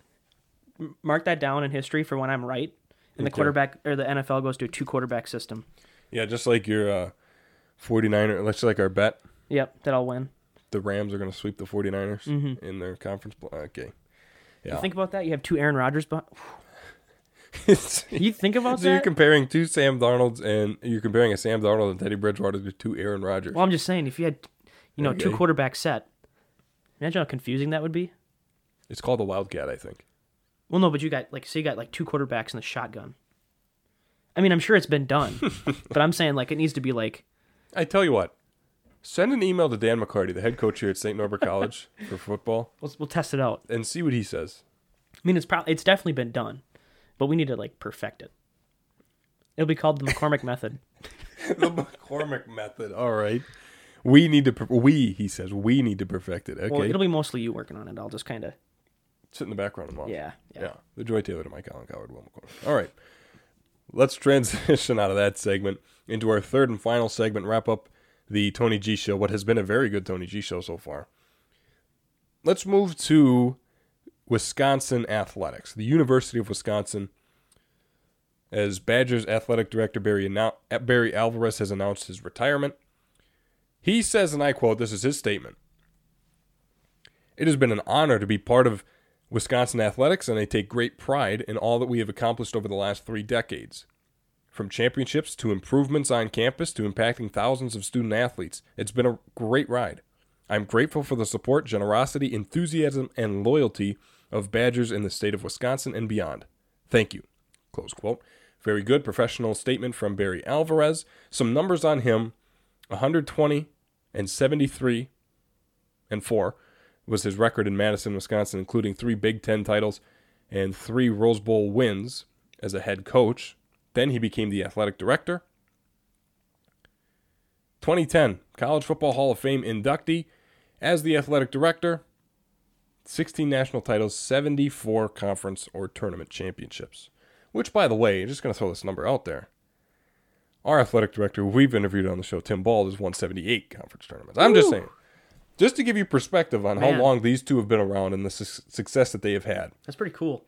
Speaker 2: Mark that down in history for when I'm right. And the
Speaker 1: Okay.
Speaker 2: quarterback or the NFL goes to a two quarterback system.
Speaker 1: Yeah, just like your uh, 49er, let's like our bet,
Speaker 2: Yep, that I'll win.
Speaker 1: the Rams are going to sweep the 49ers
Speaker 2: Mm-hmm.
Speaker 1: in their conference. Pl- okay.
Speaker 2: You think about that? You have two Aaron Rodgers, but you think about that?
Speaker 1: So you're comparing two Sam Darnolds and you're comparing a Sam Darnold and Teddy Bridgewater to two Aaron Rodgers.
Speaker 2: Well, I'm just saying, if you had, you know, two
Speaker 1: Okay.
Speaker 2: quarterback set, imagine how confusing that would be.
Speaker 1: It's called the Wildcat, I think.
Speaker 2: Well, no, but you got like, so you got like two quarterbacks in the shotgun. I mean, I'm sure it's been done, but I'm saying like it needs to be like
Speaker 1: I tell you what, send an email to Dan McCarty, the head coach here at St. Norbert College for football,
Speaker 2: we'll, we'll test it out.
Speaker 1: and see what he says.
Speaker 2: I mean, it's probably it's definitely been done, but we need to like perfect it. It'll be called the McCormick method.
Speaker 1: the McCormick method. All right. We need to, per- we, he says, we need to perfect it. Okay.
Speaker 2: Well, it'll be mostly you working on it. I'll just kind of
Speaker 1: Sit in the background and watch.
Speaker 2: yeah, yeah.
Speaker 1: Yeah. The Joy Taylor to Mike Allen Coward, Will McCormick. All right. Let's transition out of that segment into our third and final segment, wrap up the Tony G show, what has been a very good Tony G show so far. Let's move to Wisconsin athletics. The University of Wisconsin, as Badgers athletic director Barry, Barry Alvarez has announced his retirement. He says, and I quote, this is his statement. It has been an honor to be part of Wisconsin athletics, and I take great pride in all that we have accomplished over the last three decades. From championships to improvements on campus to impacting thousands of student athletes, it's been a great ride. I'm grateful for the support, generosity, enthusiasm, and loyalty of Badgers in the state of Wisconsin and beyond. Thank you. Close quote. Very good professional statement from Barry Alvarez. Some numbers on him 120 and 73 and 4 was his record in Madison, Wisconsin, including three Big Ten titles and three Rose Bowl wins as a head coach. Then he became the athletic director. 2010, College Football Hall of Fame inductee as the athletic director. 16 national titles, 74 conference or tournament championships. Which, by the way, I'm just going to throw this number out there. Our athletic director, we've interviewed on the show, Tim Bald, has won 78 conference tournaments. I'm just saying. Just to give you perspective on how long these two have been around and the su- success that they have had.
Speaker 2: That's pretty cool.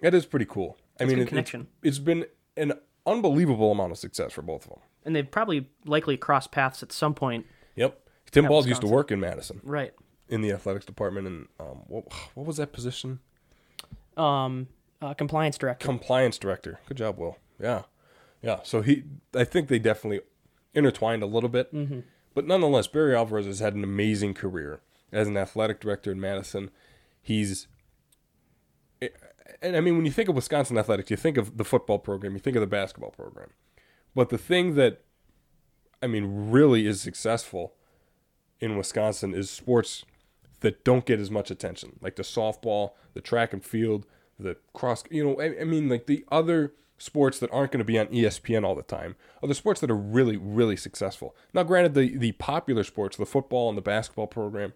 Speaker 1: That is pretty cool. I
Speaker 2: That's
Speaker 1: mean,
Speaker 2: good
Speaker 1: it-
Speaker 2: connection.
Speaker 1: it's been an unbelievable amount of success for both of them.
Speaker 2: And they've probably likely crossed paths at some point.
Speaker 1: Yep. Tim Bald used to work in Madison
Speaker 2: Right.
Speaker 1: in the athletics department, and um, what, what was that position?
Speaker 2: Um, uh, compliance director.
Speaker 1: Compliance director. Good job, Will. Yeah, yeah. So he, I think they definitely intertwined a little bit, mm-hmm. but nonetheless, Barry Alvarez has had an amazing career as an athletic director in Madison. He's, and I mean, when you think of Wisconsin athletics, you think of the football program, you think of the basketball program, but the thing that, I mean, really is successful in Wisconsin is sports that don't get as much attention, like the softball, the track and field, the cross. You know, I, I mean, like the other sports that aren't going to be on ESPN all the time are the sports that are really, really successful. Now, granted, the the popular sports, the football and the basketball program,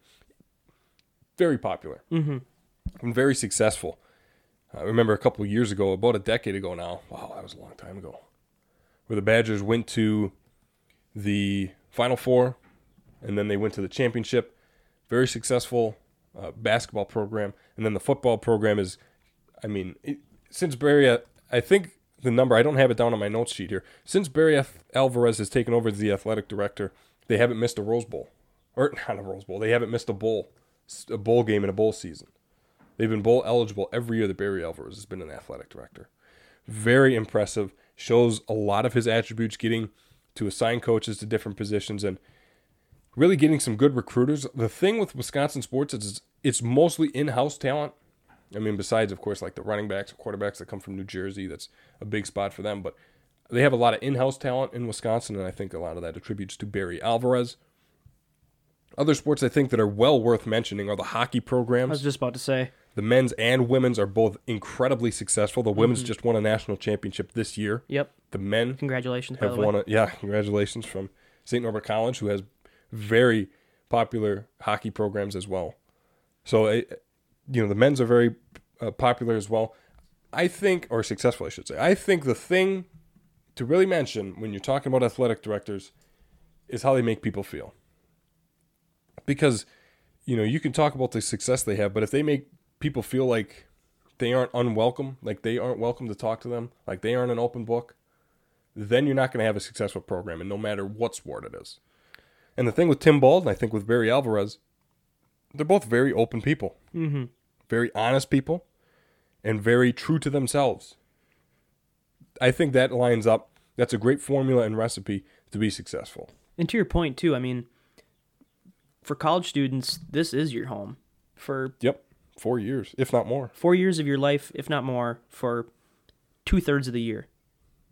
Speaker 1: very popular mm-hmm. and very successful. I remember a couple years ago, about a decade ago now. Wow, that was a long time ago. Where the Badgers went to the Final Four, and then they went to the championship. Very successful uh, basketball program, and then the football program is, I mean, it, since Barry, uh, I think the number I don't have it down on my notes sheet here. Since Barry F- Alvarez has taken over as the athletic director, they haven't missed a Rose Bowl, or not a Rose Bowl. They haven't missed a bowl, a bowl game in a bowl season. They've been bowl eligible every year that Barry Alvarez has been an athletic director. Very impressive. Shows a lot of his attributes getting to assign coaches to different positions and really getting some good recruiters. The thing with Wisconsin sports is it's mostly in-house talent. I mean, besides of course like the running backs and quarterbacks that come from New Jersey, that's a big spot for them. But they have a lot of in-house talent in Wisconsin, and I think a lot of that attributes to Barry Alvarez. Other sports I think that are well worth mentioning are the hockey programs.
Speaker 2: I was just about to say.
Speaker 1: The men's and women's are both incredibly successful. The women's just won a national championship this year.
Speaker 2: Yep.
Speaker 1: The men
Speaker 2: Congratulations,
Speaker 1: have won a yeah, congratulations from St. Norbert College, who has very popular hockey programs as well. So, eh, you know, the men's are very uh, popular as well. I think, or successful, I should say. I think the thing to really mention when you're talking about athletic directors is how they make people feel. Because, you know, you can talk about the success they have, but if they make people feel like they aren't unwelcome, like they aren't welcome to talk to them, like they aren't an open book, then you're not going to have a successful program, and no matter what sport it is. And the thing with Tim Bald, and I think with Barry Alvarez, they're both very open people, mm-hmm. very honest people, and very true to themselves. I think that lines up. That's a great formula and recipe to be successful.
Speaker 2: And to your point too, I mean, for college students, this is your home for
Speaker 1: Yep, four years, if not more.
Speaker 2: four years of your life, if not more, for two thirds of the year.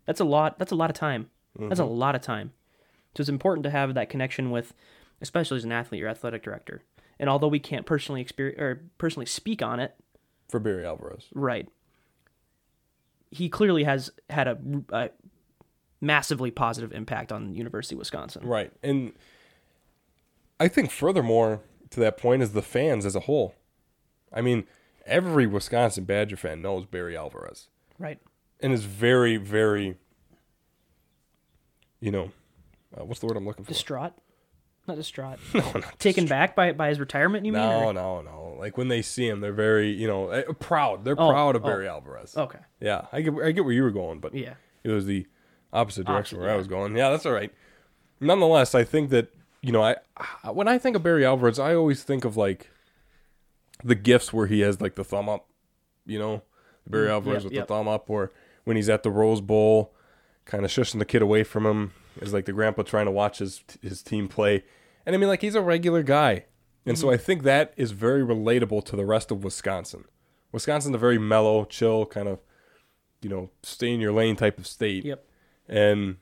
Speaker 2: That's a lot. That's a lot of time. That's a
Speaker 1: Mm-hmm.
Speaker 2: lot of time. So it's important to have that connection with, especially as an athlete, your athletic director. And although we can't personally experience or personally speak on it,
Speaker 1: For Barry Alvarez.
Speaker 2: right? He clearly has had a, a massively positive impact on University of Wisconsin.
Speaker 1: Right. And I think furthermore to that point is the fans as a whole. I mean, every Wisconsin Badger fan knows Barry Alvarez
Speaker 2: Right.
Speaker 1: and is very, very, you know, uh, what's the word I'm looking for?
Speaker 2: Distraught. Not distraught.
Speaker 1: no, not
Speaker 2: Taken back by by his retirement, you mean?
Speaker 1: No,
Speaker 2: or-
Speaker 1: no, no. Like when they see him, they're very, you know, eh, proud. They're
Speaker 2: Oh,
Speaker 1: proud of
Speaker 2: oh.
Speaker 1: Barry Alvarez.
Speaker 2: Okay.
Speaker 1: Yeah, I get, I get where you were going, but
Speaker 2: Yeah.
Speaker 1: it was the opposite direction
Speaker 2: Opposite,
Speaker 1: where I was going. Yeah, that's all right. Nonetheless, I think that you know, I I- when I think of Barry Alvarez, I always think of like the gifts where he has like the thumb up, you know, Barry Alvarez
Speaker 2: Mm, yep,
Speaker 1: with
Speaker 2: yep.
Speaker 1: the thumb up, or when he's at the Rose Bowl, kind of shushing the kid away from him, is like the grandpa trying to watch his his team play, and I mean, like he's a regular guy, and
Speaker 2: Mm-hmm.
Speaker 1: so I think that is very relatable to the rest of Wisconsin. Wisconsin's a very mellow, chill kind of, you know, stay in your lane type of state.
Speaker 2: Yep.
Speaker 1: And,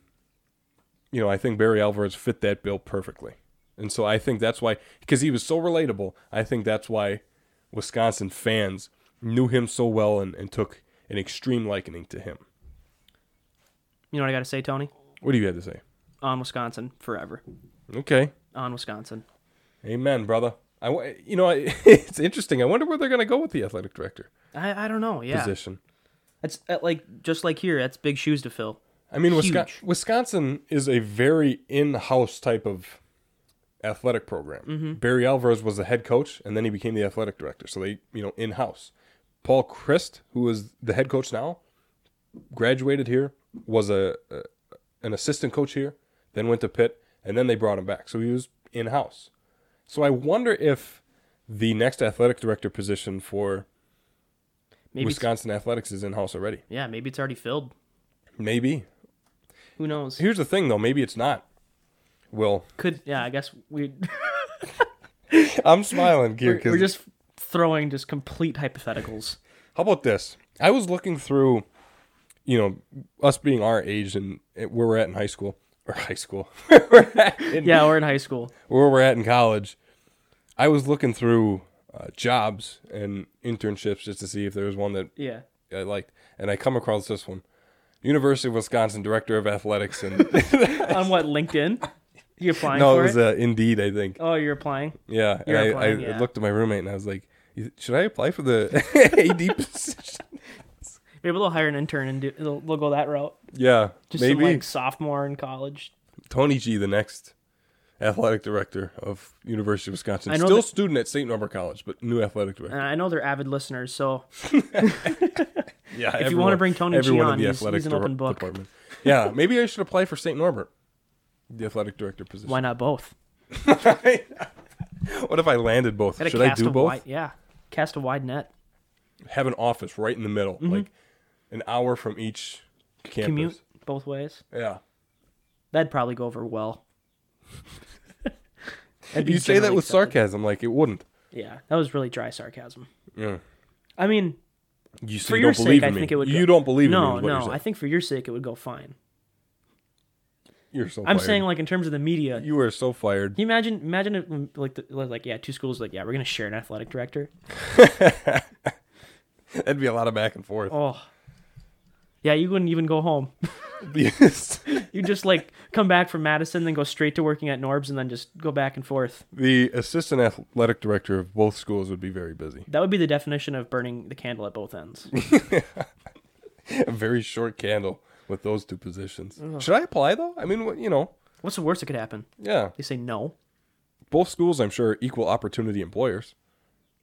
Speaker 1: you know, I think Barry Alvarez fit that bill perfectly. And so I think that's why, because he was so relatable, I think that's why Wisconsin fans knew him so well and, and took an extreme likening to him.
Speaker 2: You know what I got to say, Tony?
Speaker 1: What do you have to say?
Speaker 2: On Wisconsin forever.
Speaker 1: Okay.
Speaker 2: On Wisconsin.
Speaker 1: Amen, brother. I, you know, I, it's interesting. I wonder where they're going to go with the athletic director
Speaker 2: I, I don't know. Yeah.
Speaker 1: position.
Speaker 2: That's uh, like just like here. That's big shoes to fill.
Speaker 1: I mean, Wisconsin, is a very in-house type of athletic program.
Speaker 2: Mm-hmm.
Speaker 1: Barry Alvarez was the head coach, and then he became the athletic director. So they, you know, in-house. Paul Chryst, who is the head coach now, graduated here, was a, a an assistant coach here, then went to Pitt, and then they brought him back. So he was in-house. So I wonder if the next athletic director position for
Speaker 2: Maybe.
Speaker 1: Wisconsin athletics is in-house already.
Speaker 2: yeah. Maybe it's already filled.
Speaker 1: Maybe.
Speaker 2: Who knows?
Speaker 1: Here's the thing, though. Maybe it's not. Will
Speaker 2: Could yeah. I guess we
Speaker 1: I'm smiling here
Speaker 2: we're,
Speaker 1: because
Speaker 2: we're just throwing just complete hypotheticals.
Speaker 1: how about this? I was looking through, you know, us being our age and where we're at in high school or high school, we're in,
Speaker 2: Yeah, we're in high school.
Speaker 1: where we're at in college. I was looking through uh, jobs and internships just to see if there was one that
Speaker 2: Yeah.
Speaker 1: I liked, and I come across this one: University of Wisconsin Director of Athletics, and
Speaker 2: On what LinkedIn? You applying
Speaker 1: no,
Speaker 2: for
Speaker 1: it was uh, Indeed, I think.
Speaker 2: oh, you're applying.
Speaker 1: Yeah,
Speaker 2: You're
Speaker 1: I,
Speaker 2: applying,
Speaker 1: I
Speaker 2: yeah.
Speaker 1: looked at my roommate and I was like, "Should I apply for the AD position?"
Speaker 2: Maybe they'll hire an intern and do, they'll, they'll go that route.
Speaker 1: Yeah,
Speaker 2: Just
Speaker 1: maybe
Speaker 2: some like sophomore in college.
Speaker 1: Tony G, the next athletic director of University of Wisconsin,
Speaker 2: I know
Speaker 1: still
Speaker 2: that-
Speaker 1: student at St. Norbert College, but new athletic director.
Speaker 2: I know they're avid listeners, so
Speaker 1: yeah,
Speaker 2: if you wanna bring Tony G
Speaker 1: everyone
Speaker 2: on,
Speaker 1: the
Speaker 2: he's-
Speaker 1: athletic
Speaker 2: he's an open book.
Speaker 1: department. Yeah, maybe I should apply for St. Norbert, the athletic director position.
Speaker 2: why not both?
Speaker 1: what if I landed both? Should I do both?
Speaker 2: Wide, yeah, cast a wide net.
Speaker 1: Have an office right in the middle, like an hour from each campus.
Speaker 2: Mm-hmm. Commute both ways.
Speaker 1: Yeah.
Speaker 2: That'd probably go over well.
Speaker 1: You say that with
Speaker 2: accepted.
Speaker 1: sarcasm, like it wouldn't.
Speaker 2: Yeah, that was really dry sarcasm.
Speaker 1: Yeah.
Speaker 2: I mean,
Speaker 1: You, so
Speaker 2: for
Speaker 1: you
Speaker 2: your
Speaker 1: don't believe
Speaker 2: sake, I think it would.
Speaker 1: You don't believe in me.
Speaker 2: No,
Speaker 1: is what you're
Speaker 2: no. I think for your sake, it would go fine.
Speaker 1: You're so.
Speaker 2: I'm
Speaker 1: fired.
Speaker 2: saying, like in terms of the media.
Speaker 1: you are so fired.
Speaker 2: Can you imagine? Imagine if like the, like yeah, two schools like yeah, we're gonna share an athletic director.
Speaker 1: That'd be a lot of back and forth.
Speaker 2: Oh, yeah, you wouldn't even go home.
Speaker 1: Because
Speaker 2: You just like come back from Madison, then go straight to working at Norbs, and then just go back and forth.
Speaker 1: the assistant athletic director of both schools would be very busy.
Speaker 2: That would be the definition of burning the candle at both ends.
Speaker 1: A very short candle with those two positions. Should I apply though? I mean, what you know?
Speaker 2: What's the worst that could happen?
Speaker 1: Yeah,
Speaker 2: They say no.
Speaker 1: both schools, I'm sure, are equal opportunity employers.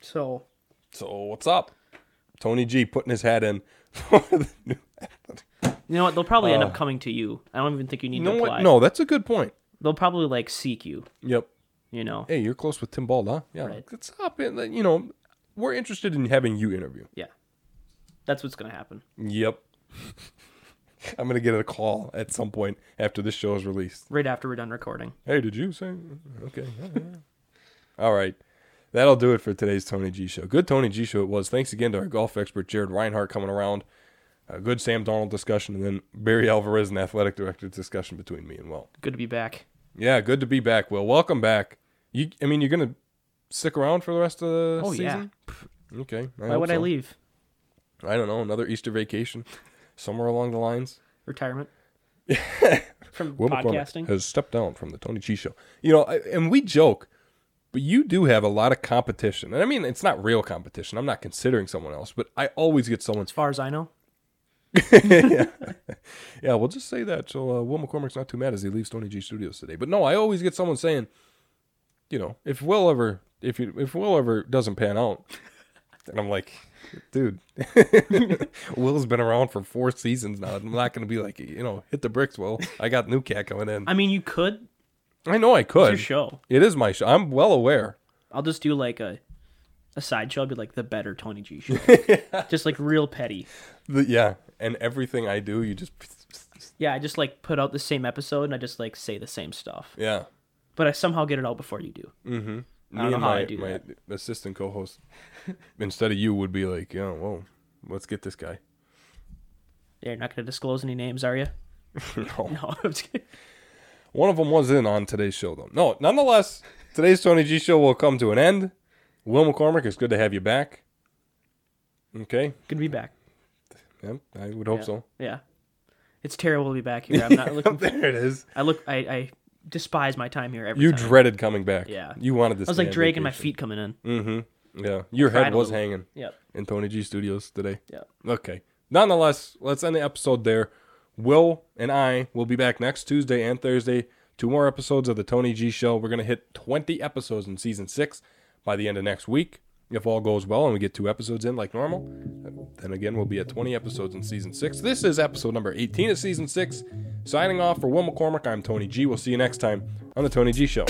Speaker 2: So
Speaker 1: So what's up? Tony G putting his hat in. for the new athletic-
Speaker 2: you know what? They'll probably end
Speaker 1: Uh,
Speaker 2: up coming to you. I don't even think you need
Speaker 1: you know
Speaker 2: to apply.
Speaker 1: what? No, that's a good point.
Speaker 2: They'll probably like seek you.
Speaker 1: Yep.
Speaker 2: You know.
Speaker 1: Hey, you're close with Tim Bald, huh? Yeah.
Speaker 2: Right.
Speaker 1: Let's hop in. You know, we're interested in having you interview.
Speaker 2: Yeah. That's what's gonna happen.
Speaker 1: Yep. I'm gonna get a call at some point after this show is released.
Speaker 2: Right after we're done recording.
Speaker 1: Hey, did you say? Okay. All right. That'll do it for today's Tony G show. Good Tony G show it was. Thanks again to our golf expert Jared Reinhardt coming around. a good Sam Darnold discussion, and then Barry Alvarez and athletic director discussion between me and Will.
Speaker 2: Good to be back.
Speaker 1: Yeah, good to be back, Will. Welcome back. You, I mean, you're gonna stick around for the rest of the
Speaker 2: Oh
Speaker 1: season?
Speaker 2: yeah.
Speaker 1: Okay. I
Speaker 2: Why would I leave?
Speaker 1: I don't know. Another Easter vacation, somewhere along the lines.
Speaker 2: Retirement. From
Speaker 1: Will McCormick
Speaker 2: podcasting.
Speaker 1: has stepped down from the Tony G show. You know, I, and we joke, but you do have a lot of competition. And I mean, it's not real competition. I'm not considering someone else, but I always get someone.
Speaker 2: As far as I know.
Speaker 1: yeah. yeah, we'll just say that. So uh, Will McCormick's not too mad as he leaves Tony G Studios today. But no, I always get someone saying, you know, if Will ever, if you, if Will ever doesn't pan out, and I'm like, dude, Will's been around for four seasons now. I'm not going to be like, you know, hit the bricks, Will. I got new cat coming in.
Speaker 2: I mean, you could.
Speaker 1: I know I
Speaker 2: It's
Speaker 1: could.
Speaker 2: your show.
Speaker 1: It is my show. I'm well aware.
Speaker 2: I'll just do like a a side show. I'll be like the better Tony G show. just like real petty.
Speaker 1: The, yeah, and everything I do, you just
Speaker 2: Yeah, I just like put out the same episode and I just like say the same stuff.
Speaker 1: yeah.
Speaker 2: But I somehow get it out before you do.
Speaker 1: Mm-hmm.
Speaker 2: Know
Speaker 1: and
Speaker 2: how
Speaker 1: my,
Speaker 2: I do
Speaker 1: my
Speaker 2: that.
Speaker 1: assistant co-host, instead of you, would be like, oh, "Yeah, whoa, let's get this guy."
Speaker 2: Yeah, you're not gonna disclose any names, are you?
Speaker 1: no.
Speaker 2: No.
Speaker 1: One of them was in on today's show, though. No, nonetheless, today's Tony G show will come to an end. Will McCormick, it's good to have you back. Okay,
Speaker 2: Good to be back.
Speaker 1: yeah, I would hope
Speaker 2: Yeah.
Speaker 1: so.
Speaker 2: Yeah. It's terrible to be back here. I'm not looking.
Speaker 1: there it is.
Speaker 2: I look. I, I despise my time here every
Speaker 1: You
Speaker 2: time.
Speaker 1: dreaded coming back.
Speaker 2: Yeah.
Speaker 1: you wanted this.
Speaker 2: I was like dragging my feet coming in.
Speaker 1: Mm-hmm. Yeah, your head was hanging.
Speaker 2: Yep.
Speaker 1: in Tony G Studios today.
Speaker 2: Yep.
Speaker 1: Okay. Nonetheless, let's end the episode there. Will and I will be back next Tuesday and Thursday. Two more episodes of the Tony G Show. We're going to hit 20 episodes in season six by the end of next week. If all goes well and we get two episodes in like normal, then again, we'll be at 20 episodes in season six. This is episode number 18 of season six. Signing off for Will McCormick, I'm Tony G. We'll see you next time on the Tony G Show.